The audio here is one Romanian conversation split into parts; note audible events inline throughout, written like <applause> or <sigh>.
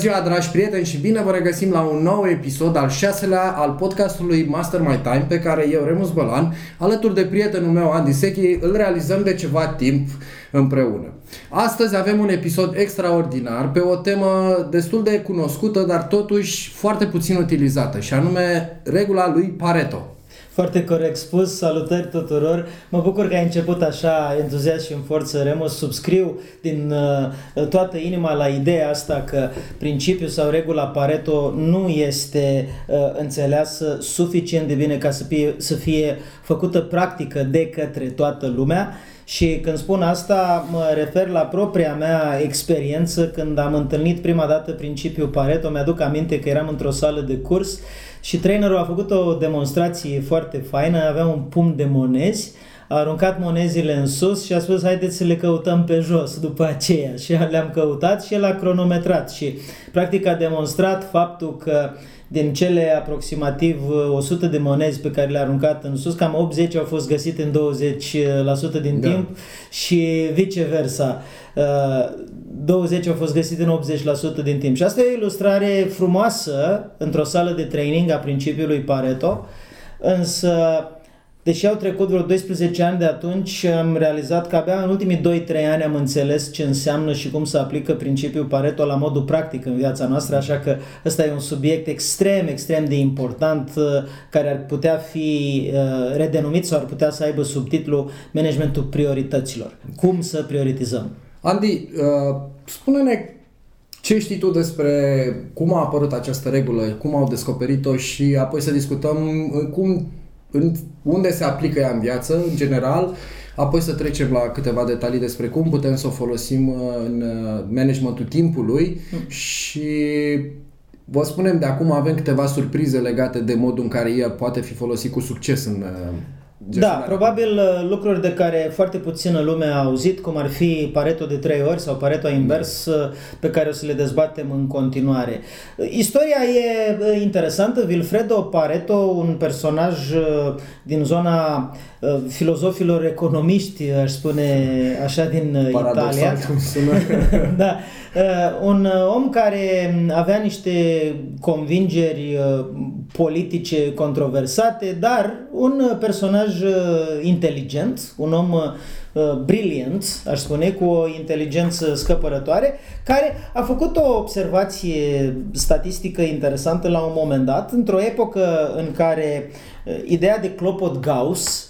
Ziua, dragi prieteni, și bine vă regăsim la un nou episod, al șaselea, al podcastului Master My Time, pe care eu, Remus Bălan, alături de prietenul meu, Andy Sechi, îl realizăm de ceva timp împreună. Astăzi avem un episod extraordinar pe o temă destul de cunoscută, dar totuși foarte puțin utilizată, și anume regula lui Pareto. Foarte corect spus, salutări tuturor. Mă bucur că ai început așa entuziast și în forță, Remus. Subscriu din uh, toată inima la ideea asta că principiul sau regula Pareto nu este uh, înțeleasă suficient de bine ca să fie, să fie făcută practică de către toată lumea. Și când spun asta, mă refer la propria mea experiență când am întâlnit prima dată principiul Pareto. Mi-aduc aminte că eram într-o sală de curs și trainerul a făcut o demonstrație foarte faină, avea un pumn de monezi, a aruncat monezile în sus și a spus haideți să le căutăm pe jos. După aceea și le-am căutat și el a cronometrat și practic a demonstrat faptul că din cele aproximativ 100 de monezi pe care le-a aruncat în sus, cam 80 au fost găsite în 20% din da. timp și viceversa. 20 au fost găsite în 80% din timp. Și asta e o ilustrare frumoasă într-o sală de training a principiului Pareto, însă Deși au trecut vreo 12 ani de atunci, am realizat că abia în ultimii 2-3 ani am înțeles ce înseamnă și cum se aplică principiul Pareto la modul practic în viața noastră, așa că ăsta e un subiect extrem, extrem de important uh, care ar putea fi uh, redenumit sau ar putea să aibă subtitlu Managementul priorităților. Cum să prioritizăm? Andy, uh, spune-ne ce știi tu despre cum a apărut această regulă, cum au descoperit-o și apoi să discutăm cum în unde se aplică ea în viață, în general, apoi să trecem la câteva detalii despre cum putem să o folosim uh, în uh, managementul timpului mm. și vă spunem de acum avem câteva surprize legate de modul în care ea poate fi folosit cu succes în uh, da, probabil uh, lucruri de care foarte puțină lume a auzit, cum ar fi Pareto de trei ori sau Pareto invers, uh, pe care o să le dezbatem în continuare. Istoria e uh, interesantă. Vilfredo Pareto, un personaj din zona filozofilor economiști, aș spune așa, din Italia. <laughs> da, un om care avea niște convingeri politice controversate, dar un personaj uh, inteligent, un om uh, brilliant, aș spune, cu o inteligență scăpărătoare, care a făcut o observație statistică interesantă la un moment dat, într-o epocă în care uh, ideea de clopot Gauss, Uh,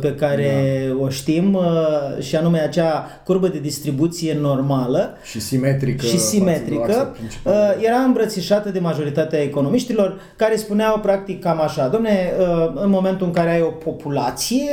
pe care da. o știm uh, și anume acea curbă de distribuție normală și simetrică, și simetrică uh, era îmbrățișată de majoritatea economiștilor care spuneau practic cam așa, domne, în momentul în care ai o populație,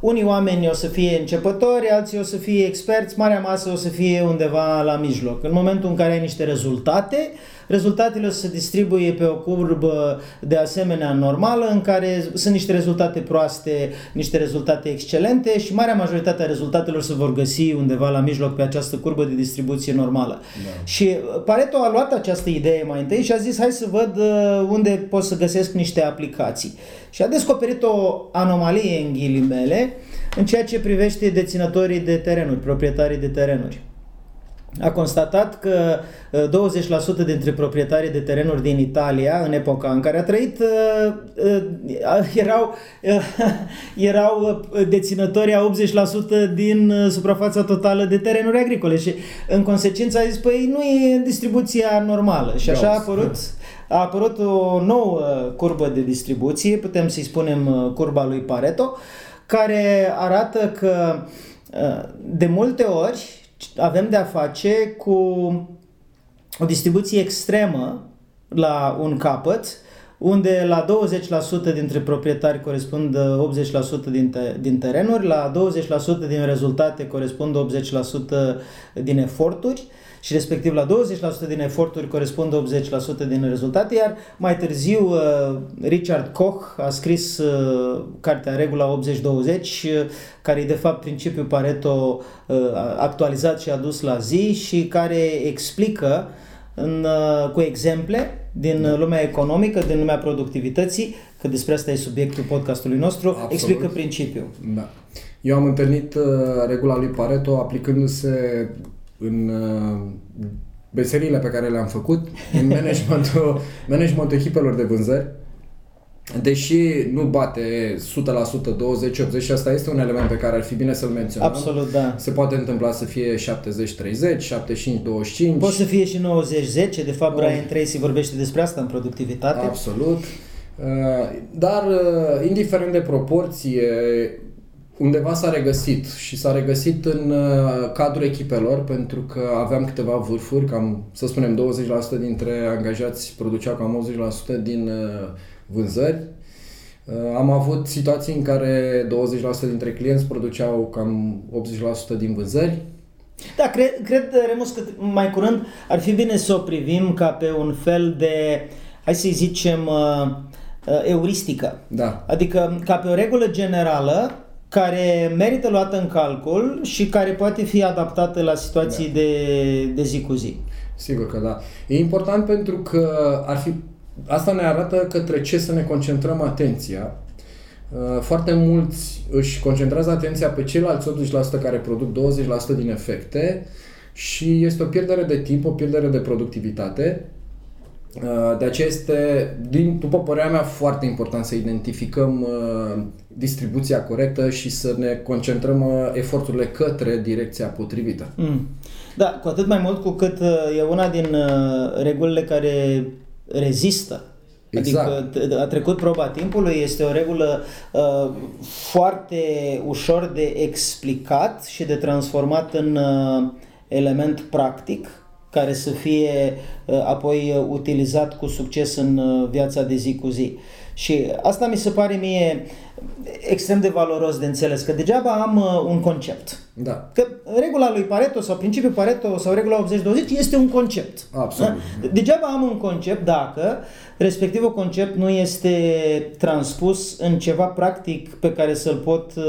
unii oameni o să fie începători, alții o să fie experți, marea masă o să fie undeva la mijloc. În momentul în care ai niște rezultate, rezultatele o să se distribuie pe o curbă de asemenea normală în care sunt niște rezultate proaste, niște rezultate excelente și marea majoritate a rezultatelor se vor găsi undeva la mijloc pe această curbă de distribuție normală. Da. Și Pareto a luat această idee mai întâi și a zis hai să văd uh, unde pot să găsesc niște aplicații. Și a descoperit o anomalie în ghilimele în ceea ce privește deținătorii de terenuri, proprietarii de terenuri a constatat că 20% uh, dintre proprietarii de terenuri din Italia, în epoca în care a trăit, uh, uh, erau, <laughs> erau deținători a 80% din suprafața totală de terenuri agricole și în consecință a zis, păi nu e distribuția normală. Și așa a apărut a apărut o nouă curbă de distribuție, putem să-i spunem curba lui Pareto, care arată că de multe ori avem de a face cu o distribuție extremă la un capăt, unde la 20% dintre proprietari corespund 80% din, te- din terenuri, la 20% din rezultate corespund 80% din eforturi și respectiv la 20% din eforturi corespund 80% din rezultate, iar mai târziu uh, Richard Koch a scris uh, cartea Regula 80-20, uh, care e de fapt principiul Pareto actualizat și adus la zi și care explică în, cu exemple din da. lumea economică, din lumea productivității, că despre asta e subiectul podcastului nostru, Absolut. explică principiul. Da. Eu am întâlnit uh, regula lui Pareto aplicându-se în uh, beseriile pe care le-am făcut, în managementul, <laughs> managementul echipelor de vânzări, Deși nu bate 100%, 20-80 și asta este un element pe care ar fi bine să-l menționăm. Absolut, da. Se poate întâmpla să fie 70-30, 75-25. Poate să fie și 90-10, de fapt Brian Tracy vorbește despre asta în productivitate. Absolut. Uh, dar, uh, indiferent de proporție, undeva s-a regăsit și s-a regăsit în uh, cadrul echipelor pentru că aveam câteva vârfuri, cam să spunem 20% dintre angajați produceau cam 80% din vânzări. Uh, am avut situații în care 20% dintre clienți produceau cam 80% din vânzări. Da, cred, cred, Remus, că mai curând ar fi bine să o privim ca pe un fel de, hai să zicem, uh, uh, euristică. Da. Adică ca pe o regulă generală care merită luată în calcul și care poate fi adaptată la situații da. de, de zi cu zi. Sigur că da. E important pentru că ar fi asta ne arată către ce să ne concentrăm atenția. Uh, foarte mulți își concentrează atenția pe ceilalți 80% care produc 20% din efecte și este o pierdere de timp, o pierdere de productivitate. Uh, de aceea este, din, după părerea mea, foarte important să identificăm uh, distribuția corectă și să ne concentrăm eforturile către direcția potrivită. Mm. Da, cu atât mai mult cu cât e una din regulile care rezistă. Exact. Adică a trecut proba timpului, este o regulă uh, foarte ușor de explicat și de transformat în uh, element practic care să fie uh, apoi uh, utilizat cu succes în uh, viața de zi cu zi. Și asta mi se pare mie extrem de valoros de înțeles, că degeaba am uh, un concept. Da. Că regula lui Pareto sau principiul Pareto sau regula 80-20 este un concept. Absolut. Da? Degeaba am un concept dacă respectivul concept nu este transpus în ceva practic pe care să-l pot uh,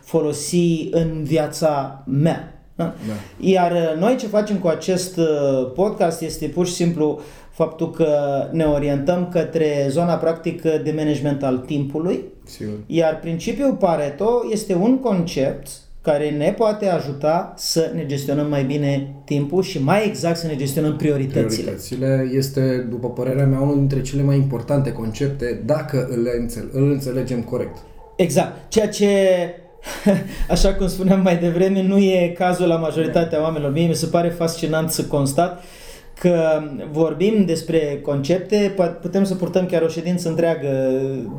folosi în viața mea. Da? Da. Iar uh, noi ce facem cu acest uh, podcast este pur și simplu faptul că ne orientăm către zona practică de management al timpului, Sigur. iar principiul Pareto este un concept care ne poate ajuta să ne gestionăm mai bine timpul și mai exact să ne gestionăm prioritățile. Prioritățile este, după părerea mea, unul dintre cele mai importante concepte dacă îl, înțel- îl înțelegem corect. Exact. Ceea ce <laughs> așa cum spuneam mai devreme, nu e cazul la majoritatea oamenilor. Mie mi se pare fascinant să constat că vorbim despre concepte, putem să purtăm chiar o ședință întreagă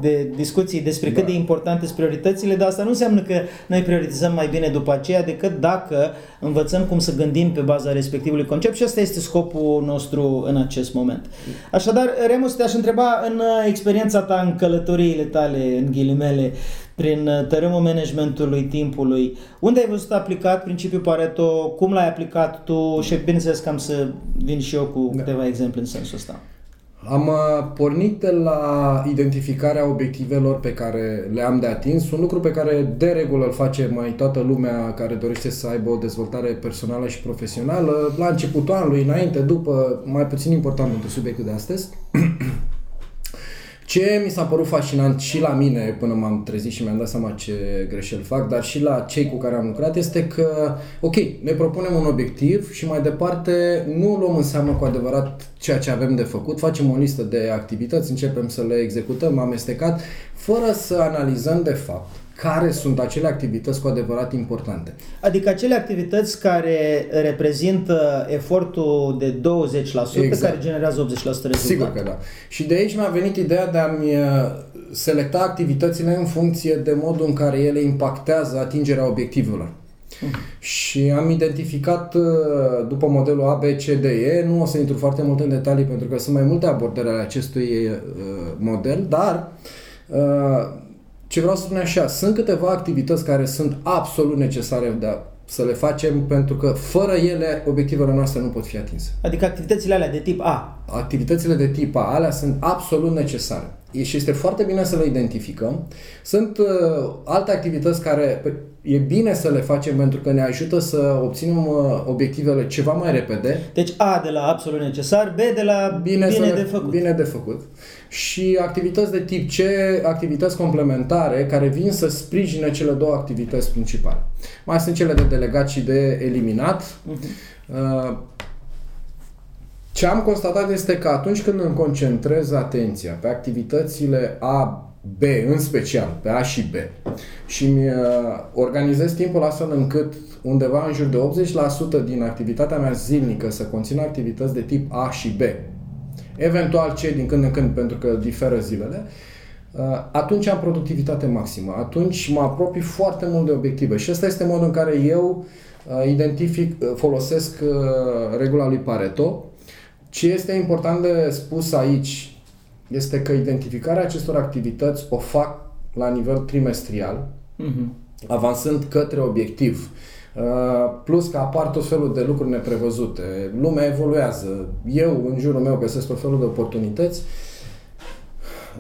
de discuții despre da. cât de importante sunt prioritățile, dar asta nu înseamnă că noi prioritizăm mai bine după aceea decât dacă învățăm cum să gândim pe baza respectivului concept și asta este scopul nostru în acest moment. Așadar, Remus, te-aș întreba în experiența ta, în călătoriile tale, în ghilimele, prin uh, tărâmul managementului timpului. Unde ai văzut aplicat principiul Pareto? Cum l-ai aplicat tu? Și bineînțeles că am să vin și eu cu da. câteva exemple în sensul ăsta. Am uh, pornit de la identificarea obiectivelor pe care le am de atins, un lucru pe care de regulă îl face mai toată lumea care dorește să aibă o dezvoltare personală și profesională, la începutul anului, înainte, după, mai puțin important pentru subiectul de astăzi. <clears throat> Ce mi s-a părut fascinant și la mine până m-am trezit și mi-am dat seama ce greșeli fac, dar și la cei cu care am lucrat este că, ok, ne propunem un obiectiv și mai departe nu luăm în seamă cu adevărat ceea ce avem de făcut, facem o listă de activități, începem să le executăm amestecat, fără să analizăm de fapt care sunt acele activități cu adevărat importante. Adică acele activități care reprezintă efortul de 20% exact. care generează 80% rezultat. Sigur că da. Și de aici mi-a venit ideea de a-mi uh, selecta activitățile în funcție de modul în care ele impactează atingerea obiectivelor. Și am identificat uh, după modelul ABCDE, nu o să intru foarte mult în detalii pentru că sunt mai multe abordări ale acestui uh, model, dar uh, ce vreau să spun așa, sunt câteva activități care sunt absolut necesare de a, să le facem pentru că fără ele obiectivele noastre nu pot fi atinse. Adică activitățile alea de tip A. Activitățile de tip A, alea sunt absolut necesare. Și este foarte bine să le identificăm. Sunt uh, alte activități care e bine să le facem pentru că ne ajută să obținem uh, obiectivele ceva mai repede. Deci A de la absolut necesar, B de la bine, bine de făcut. Bine de făcut. Și activități de tip C, activități complementare care vin să sprijine cele două activități principale. Mai sunt cele de delegat și de eliminat. Uh-huh. Ce am constatat este că atunci când îmi concentrez atenția pe activitățile A, B, în special, pe A și B, și mi uh, organizez timpul astfel încât undeva în jur de 80% din activitatea mea zilnică să conțină activități de tip A și B, eventual C din când în când pentru că diferă zilele, uh, atunci am productivitate maximă, atunci mă apropii foarte mult de obiective. Și ăsta este modul în care eu uh, identific, folosesc regula lui Pareto, ce este important de spus aici este că identificarea acestor activități o fac la nivel trimestrial, uh-huh. avansând către obiectiv. Uh, plus că apar tot felul de lucruri neprevăzute. Lumea evoluează. Eu, în jurul meu, găsesc tot felul de oportunități.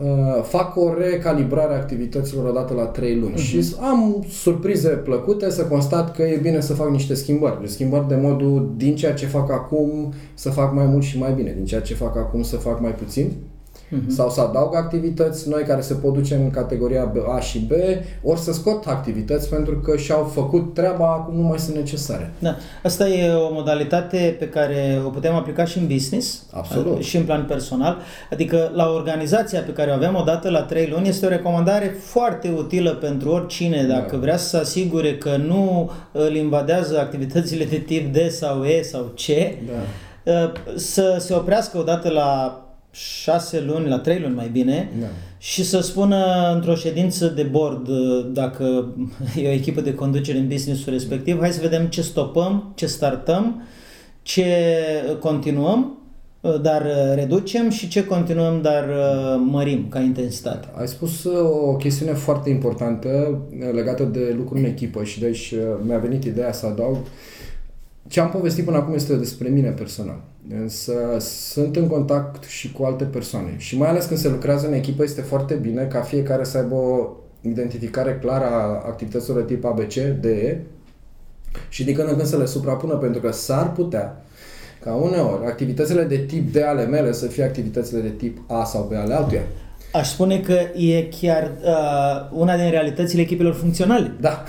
Uh, fac o recalibrare a activităților odată la 3 luni uh-huh. și am surprize plăcute să constat că e bine să fac niște schimbări. Schimbări de modul din ceea ce fac acum să fac mai mult și mai bine, din ceea ce fac acum să fac mai puțin uh-huh. sau să adaug activități noi care se pot duce în categoria A și B, ori să scot activități pentru că și-au făcut treaba, acum nu mai sunt necesare. Da. Asta e o modalitate pe care o putem aplica și în business Absolut. și în plan personal. Adică la organizația pe care o avem odată la trei luni este o recomandare foarte utilă pentru oricine dacă da. vrea să se asigure că nu îl invadează activitățile de tip D sau E sau C. Da. Să se oprească odată la șase luni, la trei luni mai bine, da. și să spună într-o ședință de board, dacă <laughs> e o echipă de conducere în businessul respectiv, hai să vedem ce stopăm, ce startăm, ce continuăm, dar reducem și ce continuăm, dar mărim ca intensitate. Ai spus o chestiune foarte importantă legată de lucru în echipă și deci mi-a venit ideea să adaug ce am povestit până acum este despre mine personal. Însă sunt în contact și cu alte persoane. Și mai ales când se lucrează în echipă, este foarte bine ca fiecare să aibă o identificare clară a activităților de tip ABC, DE și din când în când să le suprapună, pentru că s-ar putea ca uneori activitățile de tip D ale mele să fie activitățile de tip A sau B ale altuia. Aș spune că e chiar uh, una din realitățile echipelor funcționale. Da.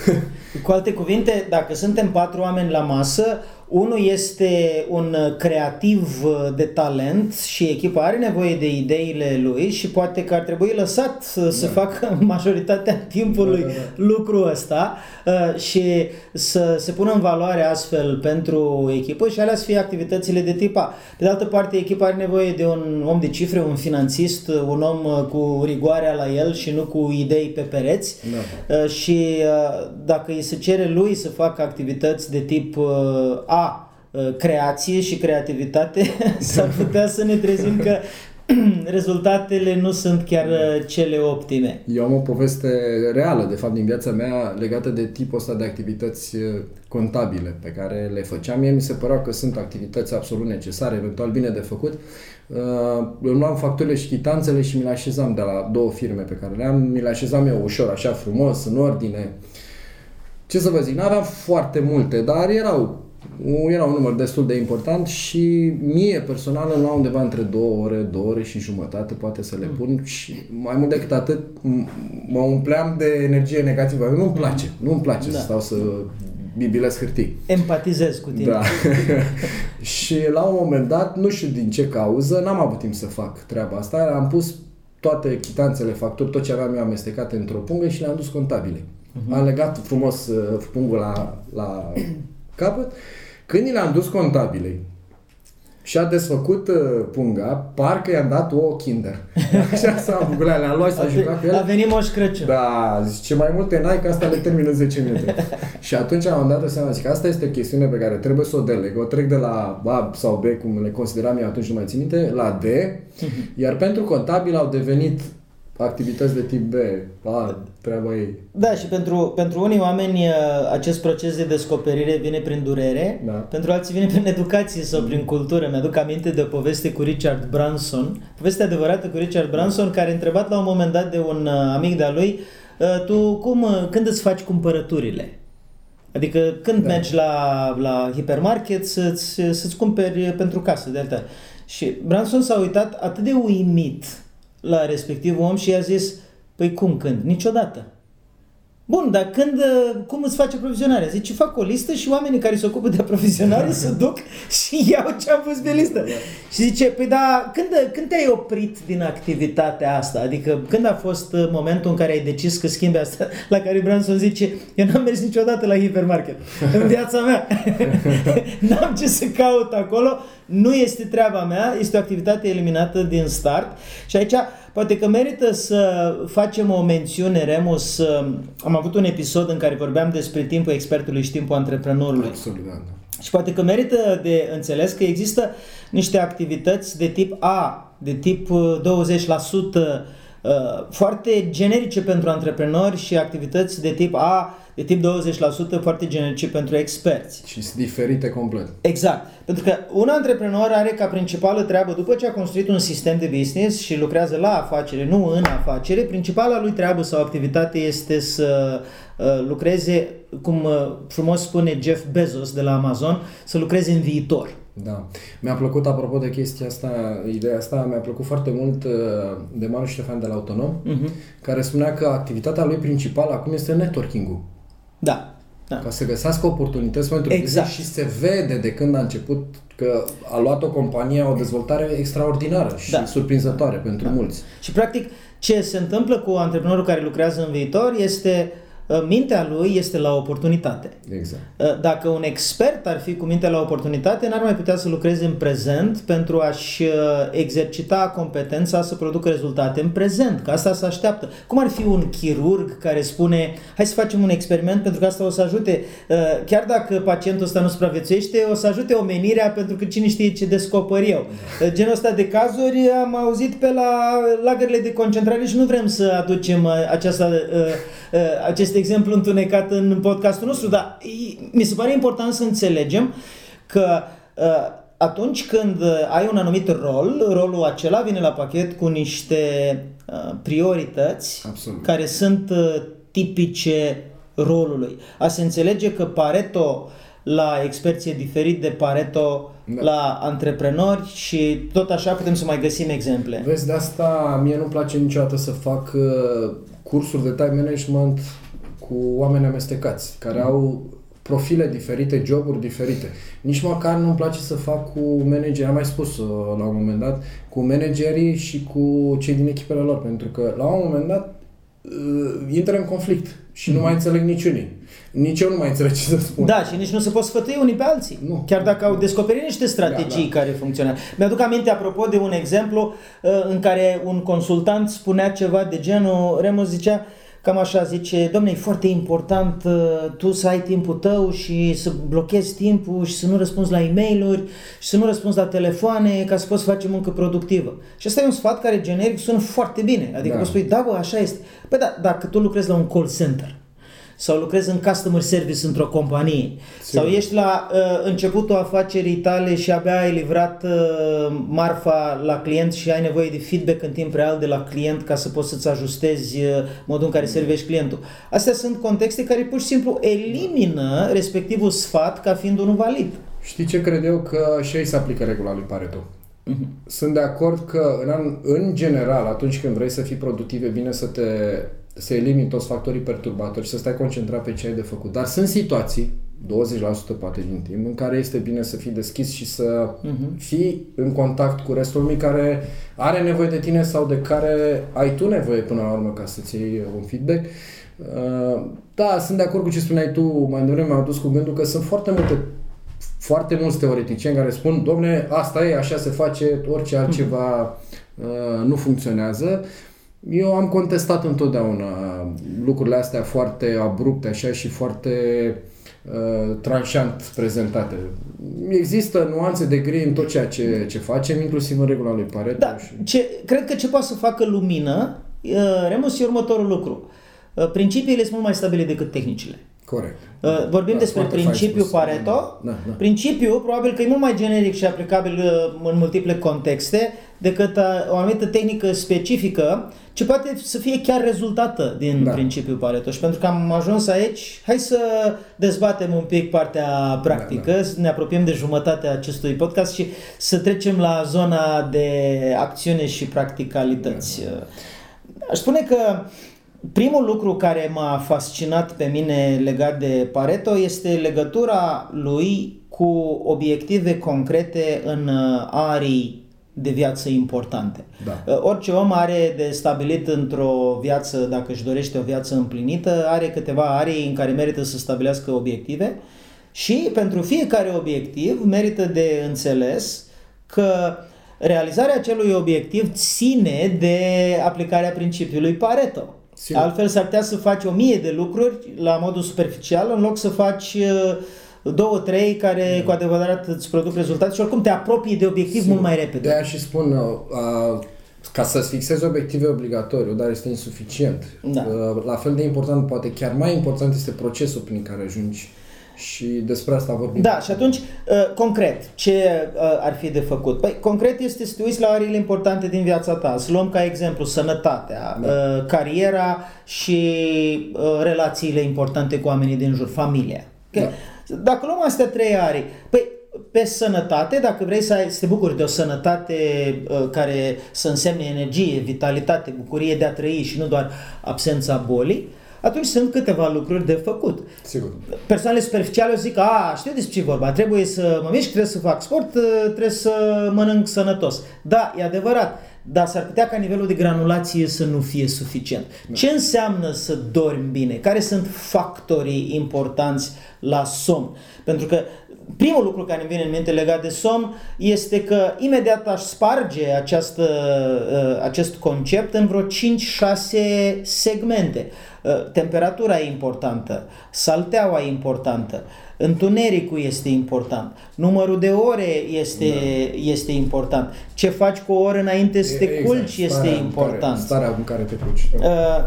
Cu alte cuvinte, dacă suntem patru oameni la masă, unul este un creativ de talent și echipa are nevoie de ideile lui și poate că ar trebui lăsat să, da. facă <laughs> majoritatea timpului da, da, da. lucrul ăsta uh, și să se pună în valoare astfel pentru echipă și alea să fie activitățile de tip A. Pe de altă parte, echipa are nevoie de un om de cifre, un finanțist, un om uh, cu rigoarea la el și nu cu idei pe pereți da. Uh, și dacă îi se cere lui să facă activități de tip A Uh, creație și creativitate, <laughs> s-ar putea să ne trezim că <clears throat> rezultatele nu sunt chiar uh, cele optime. Eu am o poveste reală, de fapt, din viața mea legată de tipul ăsta de activități uh, contabile pe care le făceam. Mie mi se părea că sunt activități absolut necesare, eventual bine de făcut. Eu luam facturile și chitanțele și mi le așezam de la două firme pe care le am, mi le așezam eu ușor, așa frumos, în ordine. Ce să vă zic, nu aveam foarte multe, dar erau era un număr destul de important și mie personal îmi lua undeva între două ore, două ore și jumătate poate să le mm. pun și mai mult decât atât mă umpleam de energie negativă. Nu-mi place, nu-mi place da. să stau să bibilesc hârtii. Empatizez cu tine. Da. <laughs> și la un moment dat, nu știu din ce cauză, n-am avut timp să fac treaba asta, am pus toate chitanțele, facturi, tot ce aveam eu amestecate într-o pungă și le-am dus contabile. Uh-huh. Am legat frumos uh, pungul la, la capăt. Când i l-am dus contabilei, și a desfăcut uh, punga, parcă i-am dat o Kinder. <laughs> Așa s-a făcut, le-a luat, s-a jucat cu el. A venit Moș Crăciun. Da, zice, mai multe n-ai, că asta le termin în 10 minute. <laughs> și atunci am dat seama, zic, asta este o chestiune pe care trebuie să o deleg. O trec de la A sau B, cum le consideram eu atunci, nu mai țin minte, la D. Iar pentru contabil au devenit activități de tip B, a, treaba ei. Da, și pentru, pentru unii oameni uh, acest proces de descoperire vine prin durere, Da. pentru alții vine prin educație sau prin cultură. Mi-aduc aminte de o poveste cu Richard Branson, poveste adevărată cu Richard Branson, care a întrebat la un moment dat de un uh, amic de-a lui, uh, tu cum, uh, când îți faci cumpărăturile? Adică când Da. mergi la, la hipermarket să-ți, să-ți cumperi pentru casă de alta. Și Branson s-a uitat atât de uimit la respectivul om și i-a zis, păi cum când? Niciodată. Bun, dar când, uh, cum îți face aprovizionarea? Zice, fac o listă și oamenii care se ocupă de aprovizionare se duc și iau ce am pus pe listă. Și zice, păi da, când, când te-ai oprit din activitatea asta? Adică când a fost uh, momentul în care ai decis că schimbi asta? La care Branson zice, eu n-am mers niciodată la hipermarket în viața mea. <laughs> <laughs> N-am ce să caut acolo, nu este treaba mea, este o activitate eliminată din start și aici poate că merită să facem o mențiune, Remus, uh, am avut un episod în care vorbeam despre timpul expertului și timpul antreprenorului. Absolut, da. da. Și poate că merită de înțeles că există niște activități de tip A, de tip uh, 20%, uh, foarte generice pentru antreprenori și activități de tip A, de tip 20% foarte generice pentru experți. Și sunt diferite complet. Exact. Pentru că un antreprenor are ca principală treabă, după ce a construit un sistem de business și lucrează la afacere, nu în afacere, principala lui treabă sau activitate este să uh, lucreze, cum uh, frumos spune Jeff Bezos de la Amazon, să lucreze în viitor. Da. Mi-a plăcut, apropo de chestia asta, ideea asta, mi-a plăcut foarte mult uh, de Manu Ștefan de la Autonom, Mhm. care spunea că activitatea lui principală acum este networking-ul. Da. da. Ca să găsească oportunități pentru Exact. business și se vede de când a început că a luat o companie o dezvoltare extraordinară și Da. surprinzătoare pentru mulți. Și practic ce se întâmplă cu antreprenorul care lucrează în viitor este uh, mintea lui este la oportunitate. Exact. Uh, Dacă un expert ar fi cu mintea la oportunitate, n-ar mai putea să lucreze în prezent pentru a-și uh, exercita competența să producă rezultate în prezent, că asta se așteaptă. Cum ar fi un chirurg care spune, hai să facem un experiment pentru că asta o să ajute, uh, chiar dacă pacientul ăsta nu supraviețuiește, o să ajute omenirea pentru că cine știe ce descoper eu. Uh, Genul ăsta de cazuri am auzit pe la lagările de concentrare și nu vrem să aducem uh, această, uh, uh, acest exemplu întunecat în podcastul nostru, dar e- mi se pare important să înțelegem că uh, atunci când uh, ai un anumit rol, rolul acela vine la pachet cu niște uh, priorități Absolut. care sunt uh, tipice rolului. A se înțelege că Pareto la experție diferit de Pareto Da. la antreprenori și tot așa putem să mai găsim exemple. Vezi, de asta mie nu-mi place niciodată să fac uh, cursuri de time management cu oameni amestecați, care au profile diferite, joburi diferite. Nici măcar nu-mi place să fac cu manageri, am mai spus uh, la un moment dat, cu managerii și cu cei din echipele lor, pentru că la un moment dat uh, intră în conflict și nu mai înțeleg niciunii. Nici eu nu mai înțeleg ce să spun. Da, și nici nu se pot sfătui unii pe alții. Nu. Chiar dacă au descoperit niște strategii Da, care funcționează. Mi-aduc aminte, apropo, de un exemplu uh, în care un consultant spunea ceva de genul, Remus zicea, cam așa, zice, domne, e foarte important uh, tu să ai timpul tău și să blochezi timpul și să nu răspunzi la e mail și să nu răspunzi la telefoane ca să poți face muncă productivă. Și ăsta e un sfat care generic sună foarte bine. Adică Da. poți spui, da, bă, așa este. Păi da, dacă tu lucrezi la un call center, sau lucrezi în customer service într-o companie Sigur. sau ești la uh, începutul afacerii tale și abia ai livrat uh, marfa la client și ai nevoie de feedback în timp real de la client ca să poți să-ți ajustezi uh, modul în care servești clientul. Astea sunt contexte care pur și simplu elimină respectivul sfat ca fiind unul valid. Știi ce cred eu? Că și aici se aplică regula lui Pareto. Sunt de acord că în, an, în general, atunci când vrei să fii productiv, e bine să te să elimini toți factorii perturbatori și să stai concentrat pe ce ai de făcut. Dar sunt situații, 20% poate din timp, în care este bine să fii deschis și să fii în contact cu restul lumii care are nevoie de tine sau de care ai tu nevoie până la urmă ca să-ți iei un feedback. Uh, Da, sunt de acord cu ce spuneai tu, mai devreme m-am dus cu gândul că sunt foarte multe foarte mulți teoreticieni care spun, domne, asta e, așa se face, orice altceva uh, nu funcționează. Eu am contestat întotdeauna lucrurile astea foarte abrupte așa și foarte uh, tranșant prezentate. Există nuanțe de gri în tot ceea ce, ce facem, inclusiv în regula lui Pareto. Da, și... ce, cred că ce poate să facă lumină, uh, Remus, e următorul lucru. Uh, principiile sunt mult mai stabile decât tehnicile. Corect. Uh, Vorbim Da, despre foarte fain principiul spus. Pareto. Da, da. Principiul probabil că e mult mai generic și aplicabil uh, în multiple contexte decât uh, o anumită tehnică specifică ce poate să fie chiar rezultată din Da. principiul Pareto. Și pentru că am ajuns aici, hai să dezbatem un pic partea practică, Da, să ne apropiem de jumătatea acestui podcast și să trecem la zona de acțiune și practicalități. Da. Aș spune că primul lucru care m-a fascinat pe mine legat de Pareto este legătura lui cu obiective concrete în uh, arii de viață importante. Da. Uh, Orice om are de stabilit într-o viață, dacă își dorește o viață împlinită, are câteva arii în care merită să stabilească obiective și pentru fiecare obiectiv merită de înțeles că realizarea acelui obiectiv ține de aplicarea principiului Pareto. Sigur. Altfel s-ar putea să faci o mie de lucruri la modul superficial în loc să faci uh, două, trei care Da. cu adevărat îți produc rezultate și oricum te apropii de obiectiv mult mai repede. De aia și spun, uh, uh, ca să-ți fixezi obiective obligatoriu, dar este insuficient. Da. Uh, La fel de important, poate chiar mai important, este procesul prin care ajungi și despre asta vorbim. Da, și atunci, uh, concret, ce uh, ar fi de făcut? Păi, concret este să te uiți la ariile importante din viața ta. Să luăm ca exemplu sănătatea, Da. uh, cariera și uh, relațiile importante cu oamenii din jur, familia. Ok? Da. Dacă luăm astea trei arii, păi pe sănătate, dacă vrei să, ai, să te bucuri de o sănătate uh, care să însemne energie, vitalitate, bucurie de a trăi și nu doar absența bolii, atunci sunt câteva lucruri de făcut. Sigur. Persoanele superficiale o zic, a, știu despre ce e vorba, trebuie să mă mișc, trebuie să fac sport, uh, trebuie să mănânc sănătos. Da, e adevărat, dar s-ar putea ca nivelul de granulație să nu fie suficient. Ce înseamnă să dormi bine? Care sunt factorii importanți la somn? Pentru că primul lucru care îmi vine în minte legat de somn este că imediat aș sparge această, uh, acest concept în vreo 5-6 segmente. Uh, Temperatura e importantă, salteaua e importantă, întunericul este important, numărul de ore este, Da. este important, ce faci cu o oră înainte să te Exact, culci este starea în important. Care, starea în care te culci. Da. Uh,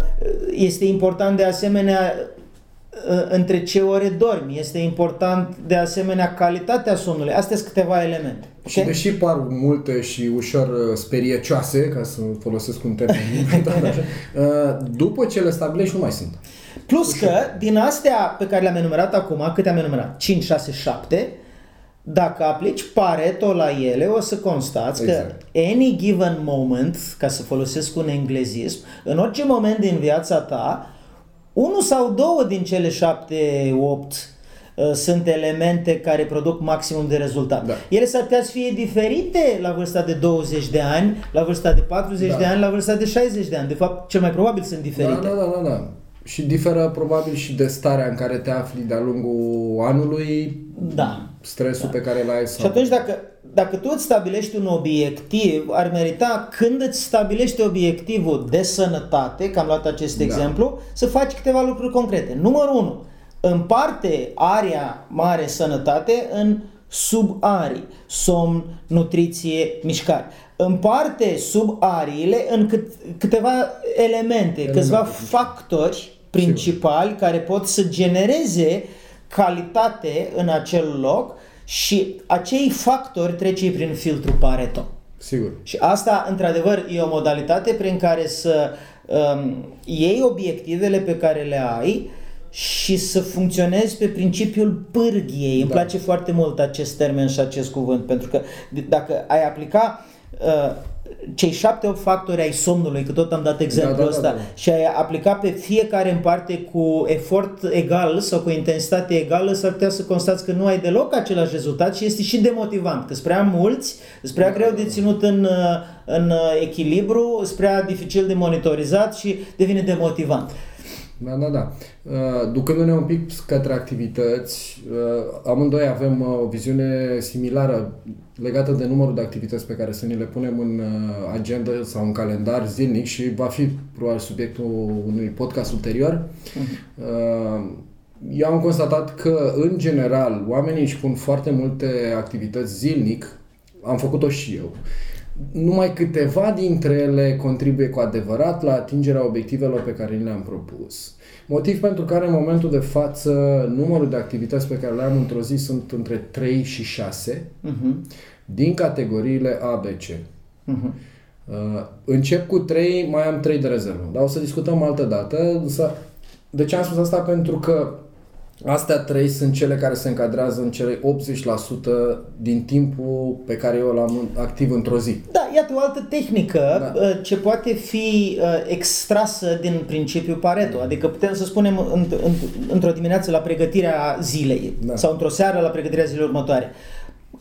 Este important de asemenea uh, între ce ore dormi. Este important de asemenea calitatea somnului. Astea sunt câteva elemente. Și ok? deși par multe și ușor uh, speriecioase, ca să folosesc un termen <laughs> inventat așa, uh, după ce le stabilești nu mai sunt. Plus că din astea pe care le-am enumerat acum, câte am enumerat? 5, 6, 7, dacă aplici Pareto la ele, o să constați Exact. că any given moment, ca să folosesc un englezism, în orice moment din viața ta, unul sau două din cele șapte, opt uh, sunt elemente care produc maximum de rezultat. Da. Ele s-ar putea să fie diferite la vârsta de 20 de ani, la vârsta de 40 Da. de ani, la vârsta de 60 de ani. De fapt, cel mai probabil sunt diferite. Da, da, da, da, da. Și diferă probabil și de starea în care te afli de-a lungul anului, da. stresul pe care l-ai Și sau... atunci dacă, dacă tu îți stabilești un obiectiv, ar merita când îți stabilești obiectivul de sănătate, că am luat acest Da. exemplu, să faci câteva lucruri concrete. Numărul 1. Împarte area mare sănătate în subarii, somn, nutriție, mișcare. Împarte subariile în cât, câteva elemente, Elemente. câțiva factori principali care pot să genereze calitate în acel loc și acei factori trece prin filtru Pareto. Sigur. Și asta, într-adevăr, e o modalitate prin care să um, iei obiectivele pe care le ai și să funcționezi pe principiul pârghiei. Îmi Da. place foarte mult acest termen și acest cuvânt, pentru că d- dacă ai aplica uh, cei șapte-opt factori ai somnului, că tot am dat exemplul Da, da, da, ăsta, da. și ai aplica pe fiecare în parte cu efort egal sau cu intensitate egală, s-ar putea să constați că nu ai deloc același rezultat și este și demotivant, că sunt prea mulți, sunt prea greu de ținut în, uh, în uh, echilibru, sunt prea dificil de monitorizat și devine demotivant. Da, da, da. Uh, ducându-ne un pic către activități, uh, amândoi avem uh, o viziune similară legată de numărul de activități pe care să ni le punem în agenda sau în calendar zilnic și va fi probabil subiectul unui podcast ulterior. Uh-huh. Eu am constatat că, în general, oamenii își pun foarte multe activități zilnic, am făcut-o și eu. Numai câteva dintre ele contribuie cu adevărat la atingerea obiectivelor pe care le-am propus. Motiv pentru care în momentul de față numărul de activități pe care le am într-o zi sunt între 3 și 6 uh-huh. Mhm. din categoriile A, B, C. Uh-huh. Uh, încep cu 3, mai am 3 de rezervă. Dar o să discutăm altă dată. Însă, de ce am spus asta? Pentru că Astea trei sunt cele care se încadrează în cele 80% din timpul pe care eu l-am activ într-o zi. Da, iată o altă tehnică da. Uh, ce poate fi uh, extrasă din principiul Pareto. Adică putem să spunem într-o dimineață la pregătirea zilei da. sau într-o seară la pregătirea zilei următoare.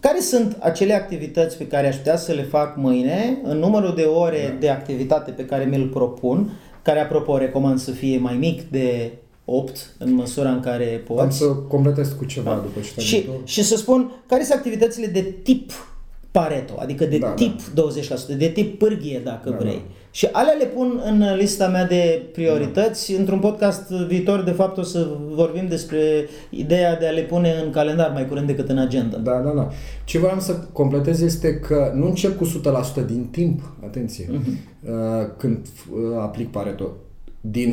Care sunt acele activități pe care aș putea să le fac mâine, în numărul de ore da. de activitate pe care mi-l propun, care, apropo, recomand să fie mai mic de 8 în măsura în care poți. Am să completez cu ceva da. după ce și, și să spun care sunt activitățile de tip Pareto, adică de da, tip da. 20%, de tip pârghie dacă da, vrei. Da. Și alea le pun în lista mea de priorități. Da. Într-un podcast viitor, de fapt, o să vorbim despre ideea de a le pune în calendar mai curând decât în agenda. Da, da, da. Ce vreau să completez este că nu încep cu 100% din timp, atenție, uh-huh. când uh, aplic Pareto din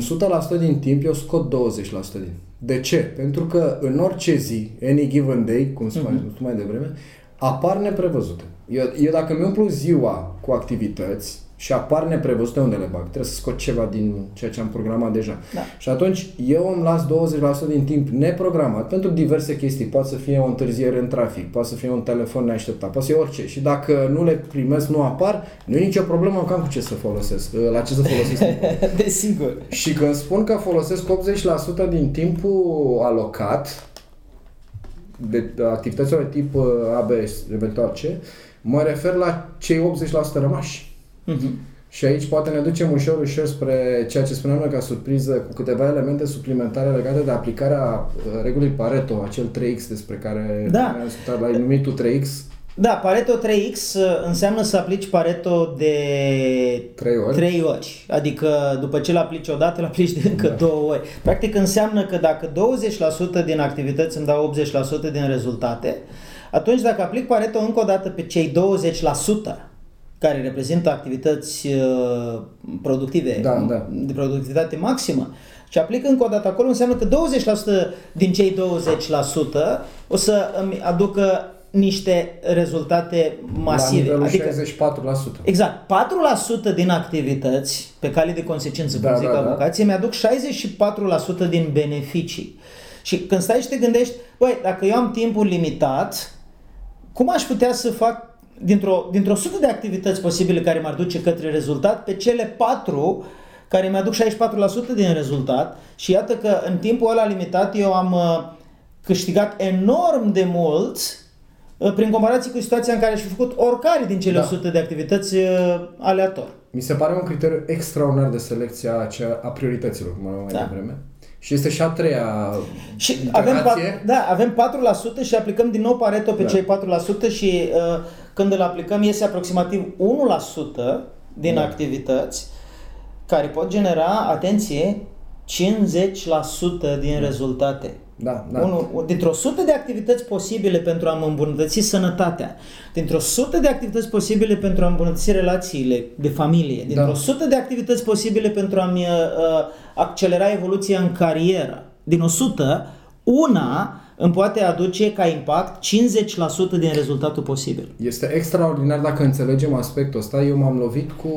100% din timp eu scot 20% din. De ce? Pentru că în orice zi, any given day, cum spuneai uh-huh. mai devreme, apar neprevăzute. Eu, eu dacă mi umplu ziua cu activități, și apar neprevăzute unde le bag. Trebuie să scot ceva din ceea ce am programat deja. Da. Și atunci eu îmi las 20% din timp neprogramat pentru diverse chestii. Poate să fie o întârziere în trafic, poate să fie un telefon neașteptat, poate să fie orice. Și dacă nu le primesc, nu apar, nu e nicio problemă, cam cu ce să folosesc, la ce să folosesc. <laughs> Desigur. Și când spun că folosesc 80% din timpul alocat, de activităților de tip uh, AB, eventual ce, mă refer la cei 80% rămași. Uh-huh. Și aici poate ne ducem ușor, ușor spre ceea ce spuneam noi ca surpriză, cu câteva elemente suplimentare legate de aplicarea uh, regulii Pareto, acel 3X despre care da. am discutat, l-ai numit tu 3X. Da, Pareto 3X uh, înseamnă să aplici Pareto de 3 ori. 3 ori. Adică după ce l-aplici o dată, l-aplici de încă da. două ori. Practic înseamnă că dacă 20% din activități îmi dau 80% din rezultate, atunci dacă aplic Pareto încă o dată pe cei 20%, care reprezintă activități uh, productive, da, da. de productivitate maximă, și aplic încă o dată acolo, înseamnă că 20% din cei 20% o să îmi aducă niște rezultate masive. La adică 64%. Exact. 4% din activități, pe cale de consecință, da, cum zic da, avocații, da. mi-aduc 64% din beneficii. Și când stai și te gândești, băi, dacă eu am timpul limitat, cum aș putea să fac dintr-o, dintr-o sută de activități posibile care m-ar duce către rezultat, pe cele patru care mi-aduc 64% din rezultat și iată că în timpul ăla limitat eu am uh, câștigat enorm de mult uh, prin comparație cu situația în care aș fi făcut oricare din cele da. 100 de activități uh, aleator. Mi se pare un criteriu extraordinar de selecție a, a priorităților, cum am mai da. devreme. Și este și a treia și avem, da, avem 4% și aplicăm din nou Pareto pe da. cei 4% și uh, când îl aplicăm iese aproximativ 1% din da. activități care pot genera, atenție, 50% din da. rezultate. Da, da. Unul, dintr-o sută de activități posibile pentru a-mi îmbunătăți sănătatea, dintr-o sută de activități posibile pentru a îmbunătăți relațiile de familie, dintr-o da. sută de activități posibile pentru a-mi uh, accelera evoluția în carieră, din o sută, una îmi poate aduce ca impact 50% din rezultatul posibil. Este extraordinar dacă înțelegem aspectul ăsta. Eu m-am lovit cu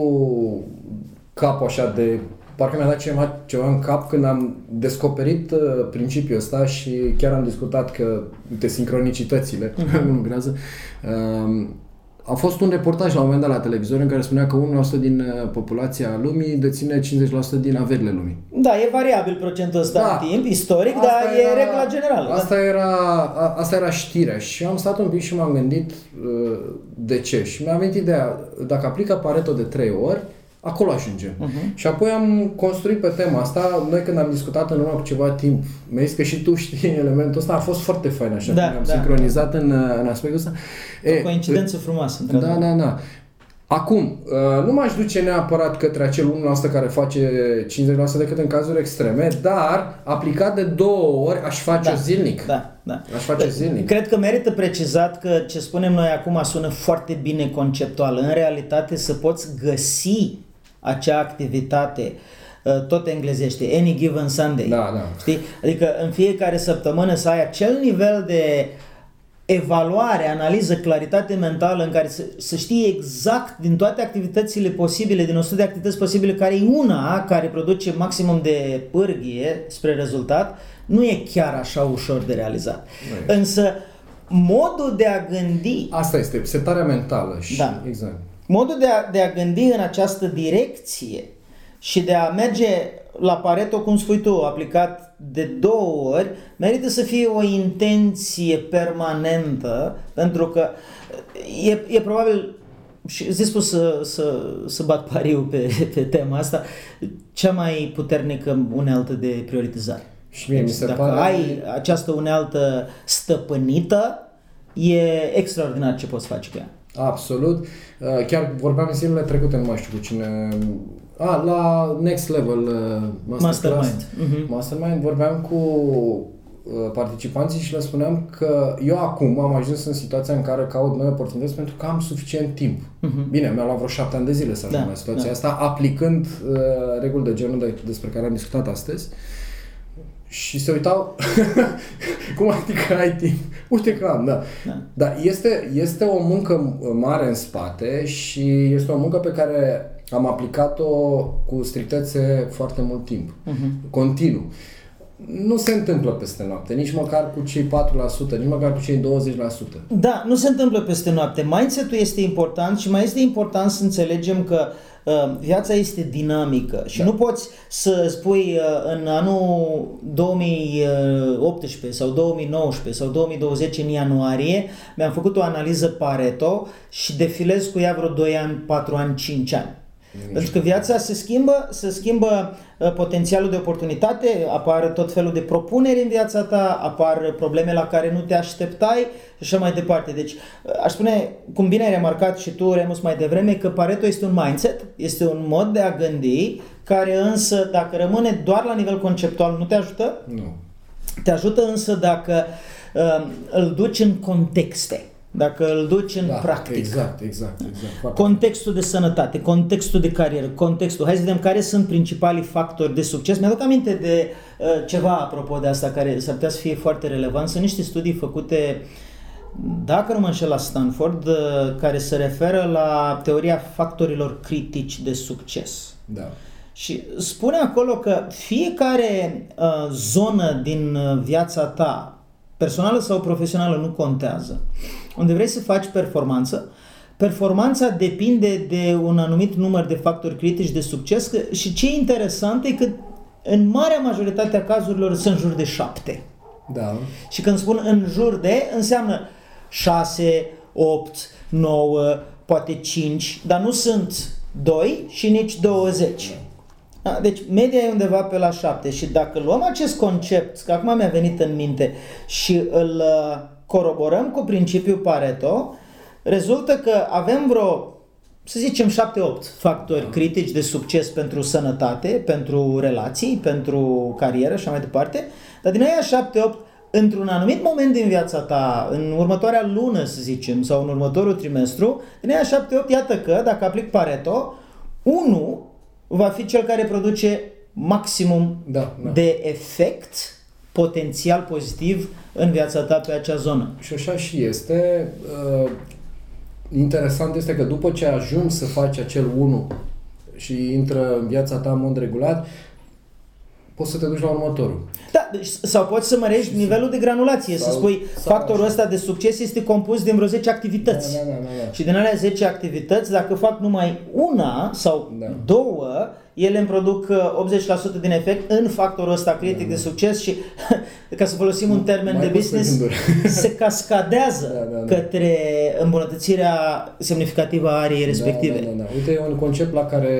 capul așa de parcă mi-a dat ceva, ceva în cap când am descoperit uh, principiul ăsta și chiar am discutat că, uite, sincronicitățile, uh-huh. <laughs> nu grează, uh, a fost un reportaj la un moment dat la televizor în care spunea că 1% din uh, populația lumii deține 50% din averile lumii. Da, e variabil procentul ăsta da. în timp, istoric, asta dar era, e regula generală. Da. Asta, da? era, a, asta era știrea și am stat un pic și m-am gândit uh, de ce. Și mi-a venit ideea, dacă aplică Pareto de 3 ori, acolo ajungem. Uh-huh. Și apoi am construit pe tema asta, noi când am discutat în urmă cu ceva timp, mi-ai zis că și tu știi <laughs> elementul ăsta, a fost foarte fain așa, Da, când am da, sincronizat în, în aspectul ăsta. O coincidență frumoasă, Da, într-adevăr. da, da. Acum, uh, nu m-aș duce neapărat către acel 1% care face 50% decât în cazuri extreme, dar aplicat de două ori aș face-o zilnic. Da, da. Aș face zilnic. Cred că merită precizat că ce spunem noi acum sună foarte bine conceptual. În realitate să poți găsi acea activitate uh, tot englezește, any given Sunday. Da, da. Știi? Adică în fiecare săptămână să ai acel nivel de evaluare, analiză, claritate mentală în care să, să știi exact din toate activitățile posibile, din 100 de activități posibile, care e una care produce maximum de pârghie spre rezultat, nu e chiar așa ușor de realizat. Nu Însă modul de a gândi Asta este, setarea mentală și Da. exact. Modul de a, de a gândi în această direcție și de a merge la Pareto, cum spui tu, aplicat de două ori, merită să fie o intenție permanentă, pentru că e, e probabil, și îți spus să, să, să bat pariu pe, pe tema asta, cea mai puternică unealtă de prioritizare. Și mie mi se Dacă pare... ai această unealtă stăpânită, e extraordinar ce poți face cu ea. Absolut. Uh, Chiar vorbeam zilele trecute, nu mai știu cu cine... A, la Next Level uh, Masterclass. Mastermind. Mhm. Mastermind vorbeam cu uh, participanții și le spuneam că eu acum am ajuns în situația în care caut noi oportunități pentru că am suficient timp. Bine, mi-a luat vreo șapte ani de zile să ajung Mhm. Da, la situația da. asta, aplicând uh, reguli de genul de, despre care am discutat astăzi. Și se uitau, <laughs> cum adică ai timp? Uite că am, da. Da. Dar este, este o muncă mare în spate și este o muncă pe care am aplicat-o cu strictețe foarte mult timp, uh-huh. continuu. Nu se întâmplă peste noapte, nici măcar cu cei 4%, nici măcar cu cei 20%. Da, nu se întâmplă peste noapte. Mindset-ul este important și mai este important să înțelegem că uh, viața este dinamică și Da. nu poți să spui uh, în anul 2018 sau 2019 sau 2020 în ianuarie mi-am făcut o analiză Pareto și defilez cu ea vreo 2 ani, 4 ani, 5 ani. Pentru că viața se schimbă, se schimbă uh, potențialul de oportunitate, apar tot felul de propuneri în viața ta, apar probleme la care nu te așteptai și așa mai departe. Deci, uh, aș spune, cum bine ai remarcat și tu, Remus, mai devreme, că Pareto este un mindset, este un mod de a gândi, care însă, dacă rămâne doar la nivel conceptual, nu te ajută, Nu. te ajută însă dacă uh, îl duci în contexte, dacă îl duci în Da, practică. Exact, exact, exact. Foarte Contextul de sănătate, contextul de carieră, contextul. Hai să vedem care sunt principalii factori de succes. Mi-aduc aminte de uh, ceva apropo de asta care s-ar putea să fie foarte relevant. Sunt niște studii făcute, dacă nu mă înșel, la Stanford, uh, care se referă la teoria factorilor critici de succes. Da. Și spune acolo că fiecare uh, zonă din uh, viața ta, personală sau profesională, nu contează. Unde vrei să faci performanță, performanța depinde de un anumit număr de factori critici de succes că, și ce e interesant e că în marea majoritate a cazurilor sunt în jur de șapte. Da. Și când spun în jur de, înseamnă 6, 8, 9, poate 5, dar nu sunt 2 și nici 20. Da, Deci media e undeva pe la 7 și dacă luăm acest concept, că acum mi-a venit în minte, și îl uh, coroborăm cu principiul Pareto, rezultă că avem vreo, să zicem 7-8 factori critici de succes pentru sănătate, pentru relații, pentru carieră și așa mai departe, dar din aia 7-8 într-un anumit moment din viața ta, în următoarea lună, să zicem, sau în următorul trimestru, din aia 7-8, iată că, dacă aplic Pareto, 1 va fi cel care produce maximum Da, da. de efect potențial pozitiv în viața ta pe acea zonă. Și așa și este. Uh, interesant este că după ce ajungi să faci acel 1 și intră în viața ta în mod regulat, poți să te duci la următorul. Da, deci, sau poți să mărești nivelul de granulație, Sau- să spui sau factorul așa. ăsta de succes este compus din vreo 10 activități. Da, da, da, da, da. Și din alea 10 activități, dacă fac numai una sau Da. două, ele îmi produc uh, 80% din efect în factorul ăsta critic de succes și, <laughs> ca să folosim un termen Mai de pus pe business, gânduri. <laughs> se cascadează Da, da, da. către îmbunătățirea semnificativă a ariei respective. Da, da, da, da. Uite, e un concept la care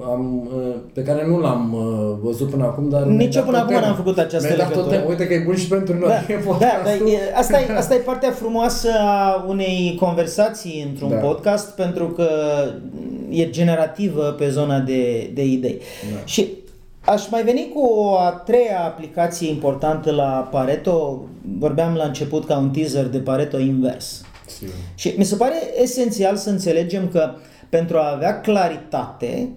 am, uh, pe care nu l-am uh, văzut până acum, dar... Nici mi-ai eu dat până o acum temă. n-am făcut această Mi-ai dat o legătură. temă. Uite că e bun și pentru noi. Da, <laughs> E da, podcastul. dar e- asta, e, asta e <laughs> partea frumoasă a unei conversații într-un Da. podcast, pentru că e generativă pe zona de, de idei. Da. Și aș mai veni cu o a treia aplicație importantă la Pareto. Vorbeam la început ca un teaser de Pareto invers. Sigur. Și mi se pare esențial să înțelegem că pentru a avea claritate,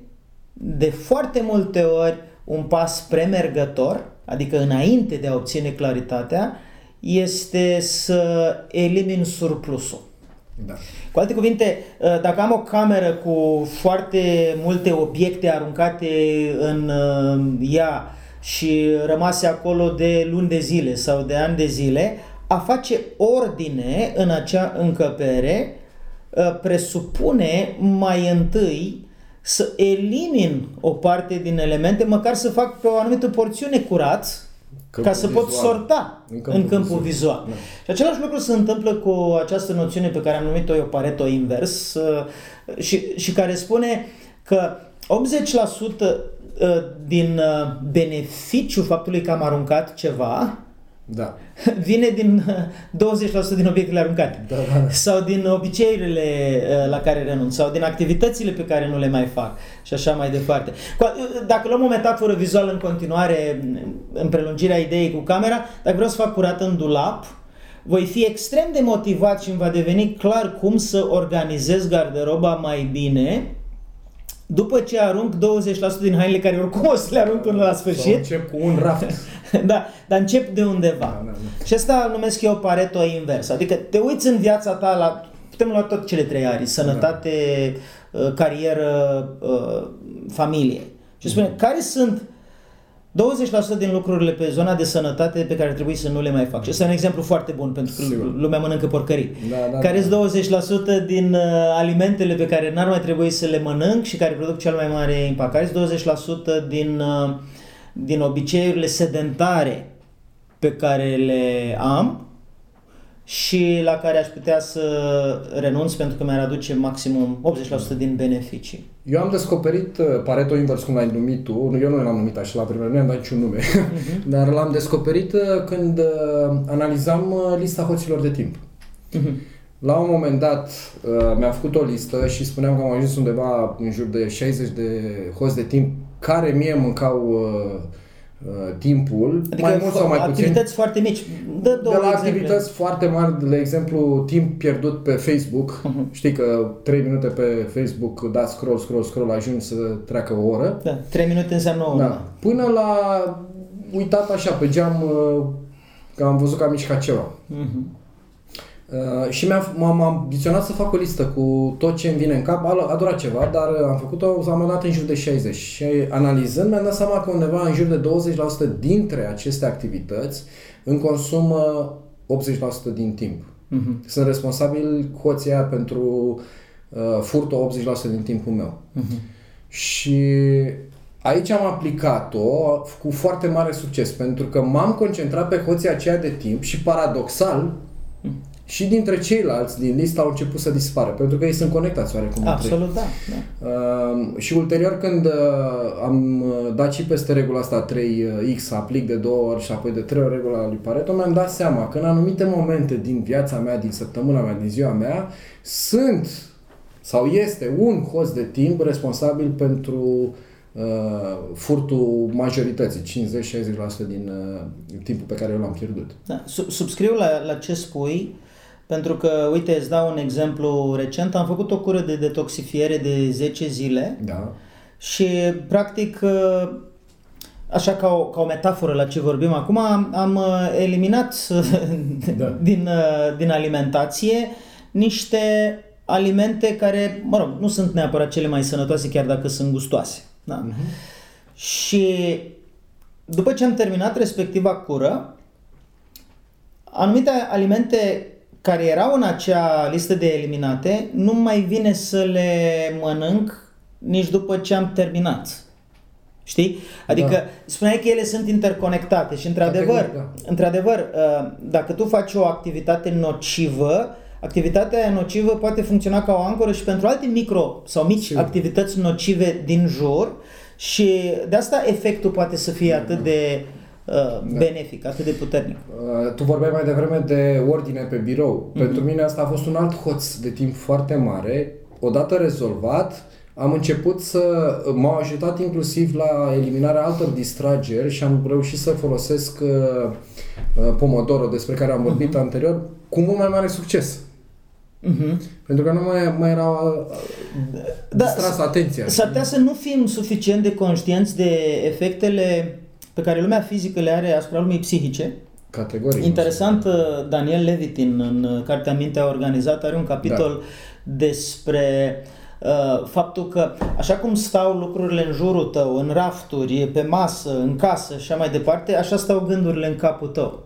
de foarte multe ori un pas premergător, adică înainte de a obține claritatea, este să elimin surplusul. Da. Cu alte cuvinte, uh, dacă am o cameră cu foarte multe obiecte aruncate în uh, ea și rămase acolo de luni de zile sau de ani de zile, a face ordine în acea încăpere uh, presupune mai întâi să elimin o parte din elemente, măcar să fac pe o anumită porțiune curat, Câmpul ca să pot vizual. sorta În în câmpul câmpul, vizual. vizual. Da. Și același lucru se întâmplă cu această noțiune pe care am numit-o eu Pareto invers uh, și, și care spune că 80% uh, din uh, beneficiul faptului că am aruncat ceva Da. <laughs> vine din <laughs> uh, 20% din obiectele aruncate. Da, da, da. Sau din obiceiurile uh, la care renunț, sau din activitățile pe care nu le mai fac și așa mai departe. Cu- Dacă luăm o metaforă vizuală în continuare, în prelungirea ideii cu camera, dacă vreau să fac curat în dulap, voi fi extrem de motivat și îmi va deveni clar cum să organizez garderoba mai bine după ce arunc 20% din hainele care oricum o să le arunc până la Sau sfârșit. încep cu un raft. <laughs> da, dar încep de undeva. Da, da, da. Și asta numesc eu Pareto invers. Adică te uiți în viața ta la, putem lua tot cele trei arii, sănătate, uh, carieră, uh, familie. Și spune, care sunt 20% din lucrurile pe zona de sănătate pe care trebuie să nu le mai fac. Și ăsta e un exemplu foarte bun, pentru că Sigur. lumea mănâncă porcării. Da, da, care da. sunt 20% din uh, alimentele pe care n-ar mai trebui să le mănânc și care produc cel mai mare impact? Care sunt 20% din, uh, din obiceiurile sedentare pe care le am și la care aș putea să renunț pentru că mi-ar aduce maximum 80% din beneficii. Eu am descoperit uh, Pareto invers, cum l-ai numit tu, Nu, eu nu l-am numit așa la primul nu i-am dat niciun nume, Mhm. <laughs> dar l-am descoperit uh, când uh, analizam uh, lista hoților de timp. Mhm. La un moment dat uh, mi-am făcut o listă și spuneam că am ajuns undeva în jur de 60 de hoți de timp care mie mâncau uh, uh, timpul, Adică mai mult sau mai puțin. activități foarte mici. Dă două de la exemple. activități foarte mari, de exemplu, timp pierdut pe Facebook. Mhm. Știi că 3 minute pe Facebook, da, scroll, scroll, scroll, ajungi să treacă o oră. Da, 3 minute înseamnă o oră. Da. Până la uitat așa pe geam uh, că am văzut că am mișcat ceva. Mhm. Uh, și mi-am, m-am ambiționat să fac o listă cu tot ce îmi vine în cap. A, a durat ceva, dar uh, am făcut-o, am dat în jur de 60. Și analizând, mi-am dat seama că undeva în jur de 20% dintre aceste activități îmi consumă 80% din timp. Mhm. Sunt responsabil cu hoția pentru uh, furtul 80% din timpul meu. Mhm. Și aici am aplicat-o cu foarte mare succes, pentru că m-am concentrat pe hoția aceea de timp și paradoxal, și dintre ceilalți din listă au început să dispară, pentru că ei sunt conectați oarecum între ei. Absolut, da. da. Uh, și ulterior când uh, am uh, dat și peste regula asta 3x, aplic de două ori și apoi de trei ori regula lui Pareto, mi-am dat seama că în anumite momente din viața mea, din săptămâna mea, din ziua mea, sunt sau este un host de timp responsabil pentru uh, furtul majorității, 50-60% din uh, timpul pe care eu l-am pierdut. Da, sub- subscriu la, la ce spui, pentru că, uite, îți dau un exemplu recent. Am făcut o cură de detoxifiere de 10 zile Da? și, practic, ă, așa ca o, ca o metaforă la ce vorbim acum, am, am ă, eliminat <laughs> Da. din, ă, din alimentație niște alimente care, mă rog, nu sunt neapărat cele mai sănătoase, chiar dacă sunt gustoase. Da? Și după ce am terminat respectiva cură, anumite alimente care erau în acea listă de eliminate, nu mai vine să le mănânc nici după ce am terminat. Știi? Adică da. spuneai că ele sunt interconectate și într-adevăr, da. într-adevăr, uh, dacă tu faci o activitate nocivă, activitatea nocivă poate funcționa ca o ancoră și pentru alte micro sau mici și... activități nocive din jur și de asta efectul poate să fie atât de uh, da. benefic, atât de puternic. Uh, tu vorbeai mai devreme de ordine pe birou. Mm-hmm. Pentru mine asta a fost un alt hoț de timp foarte mare. Odată rezolvat, am început să... M-au ajutat inclusiv la eliminarea altor distrageri și am reușit să folosesc uh, uh Pomodoro, despre care am vorbit uh-huh. anterior, cu mult mai mare succes. Uh-huh. Pentru că nu mai, mai era uh, da, distrasă atenția. S-ar putea să nu fim suficient de conștienți de efectele pe care lumea fizică le are asupra lumii psihice. Categoric. Interesant, uh, Daniel Levitin, în Cartea Mintea Organizată, are un capitol da. despre uh, Uh, faptul că așa cum stau lucrurile în jurul tău, în rafturi, pe masă, în casă și așa mai departe, așa stau gândurile în capul tău.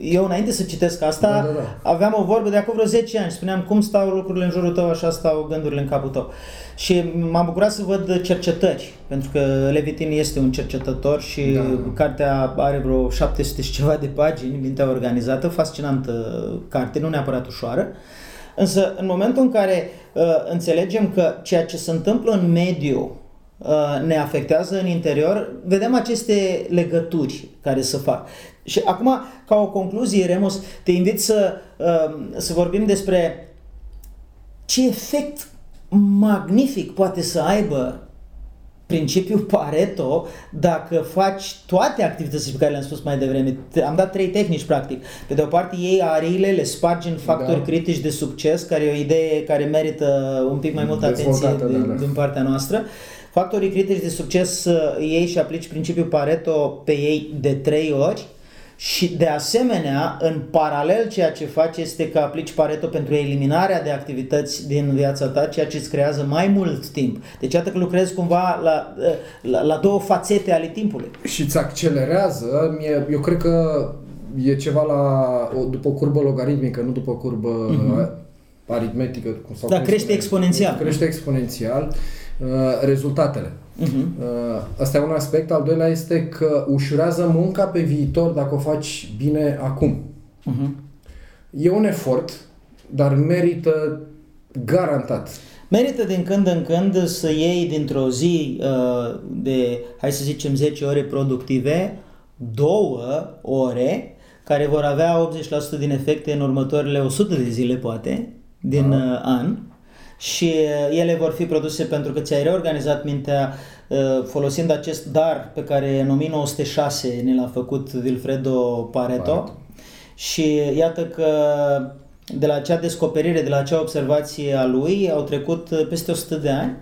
Eu înainte să citesc asta, da, da, da. aveam o vorbă de acum vreo 10 ani. Spuneam cum stau lucrurile în jurul tău, așa stau gândurile în capul tău. Și m-am bucurat să văd cercetări, pentru că Levitin este un cercetător și da. cartea are vreo 700 și ceva de pagini, mintea organizată, fascinantă carte, nu neapărat ușoară. Uh, Însă, în momentul în care uh, înțelegem că ceea ce se întâmplă în mediu uh, ne afectează în interior, vedem aceste legături care se fac. Și acum, ca o concluzie, Remus, te invit să, uh, să vorbim despre ce efect magnific poate să aibă principiul Pareto, dacă faci toate activitățile pe care le-am spus mai devreme, am dat trei tehnici practic. Pe de o parte iei ariile, le spargi în factori da. critici de succes, care e o idee care merită un pic mai multă atenție da, da. din partea noastră. Factorii critici de succes iei și aplici principiul Pareto pe ei de trei ori și de asemenea, în paralel, ceea ce faci este că aplici Pareto pentru eliminarea de activități din viața ta, ceea ce îți creează mai mult timp. Deci iată că lucrezi cumva la, la, la două fațete ale timpului. Și îți accelerează, mie, eu cred că e ceva la, după o curbă logaritmică, nu după o curbă uh-huh. aritmetică. Cum, sau da, crește exponențial. Crește exponențial uh, rezultatele. Uh-huh. Asta e un aspect. Al doilea este că ușurează munca pe viitor dacă o faci bine acum. Uh-huh. E un efort, dar merită garantat. Merită din când în când să iei dintr-o zi uh, de, hai să zicem, 10 ore productive, două ore care vor avea 80% din efecte în următoarele 100 de zile, poate, din uh, an și uh, ele vor fi produse pentru că ți-ai reorganizat mintea uh, folosind acest dar pe care în 1906 ne l-a făcut Vilfredo Pareto. Pareto. Și iată că de la acea descoperire, de la acea observație a lui, au trecut uh, peste 100 de ani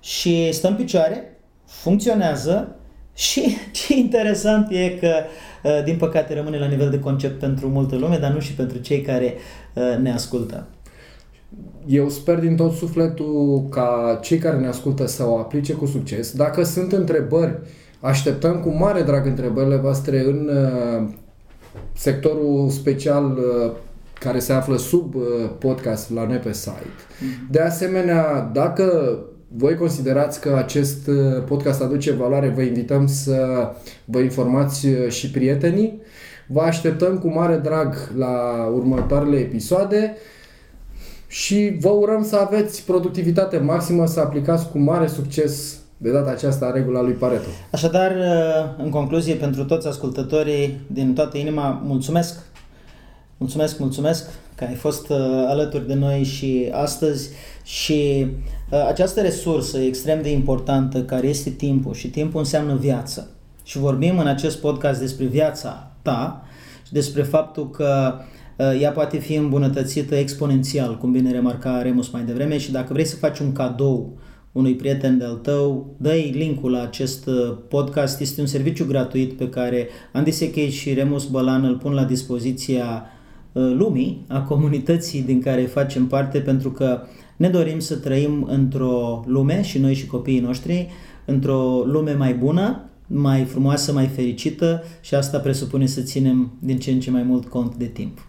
și stă în picioare, funcționează și <laughs> ce interesant e că, din păcate, rămâne la nivel de concept pentru multă lume, dar nu și pentru cei care ne ascultă. Eu sper din tot sufletul ca cei care ne ascultă să o aplice cu succes. Dacă sunt întrebări, așteptăm cu mare drag întrebările voastre în uh, sectorul special uh, care se află sub uh, podcast la noi pe site. Mhm. De asemenea, dacă voi considerați că acest podcast aduce valoare, vă invităm să vă informați și prietenii. Vă așteptăm cu mare drag la următoarele episoade și vă urăm să aveți productivitate maximă, să aplicați cu mare succes de data aceasta regula lui Pareto. Așadar, uh, în concluzie, pentru toți ascultătorii din toată inima, mulțumesc! Mulțumesc, mulțumesc că ai fost uh, alături de noi și astăzi și uh, această resursă extrem de importantă care este timpul și timpul înseamnă viață. Și vorbim în acest podcast despre viața ta și despre faptul că uh, Uh, ea poate fi îmbunătățită exponențial, cum bine remarca Remus mai devreme și dacă vrei să faci un cadou unui prieten de-al tău, dă linkul la acest uh, podcast. Este un serviciu gratuit pe care Andy Sechei și Remus Bălan îl pun la dispoziția uh, lumii, a comunității din care facem parte, pentru că ne dorim să trăim într-o lume, și noi și copiii noștri, într-o lume mai bună, mai frumoasă, mai fericită și asta presupune să ținem din ce în ce mai mult cont de timp.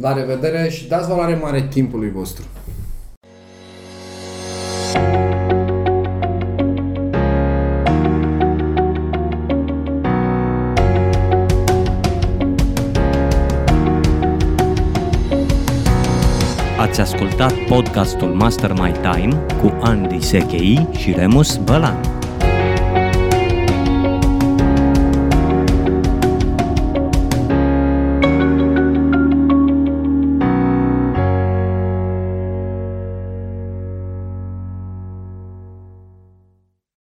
La revedere și dați valoare mare timpului vostru. Ați ascultat podcastul Master My Time cu Andy Sechei și Remus Bălan.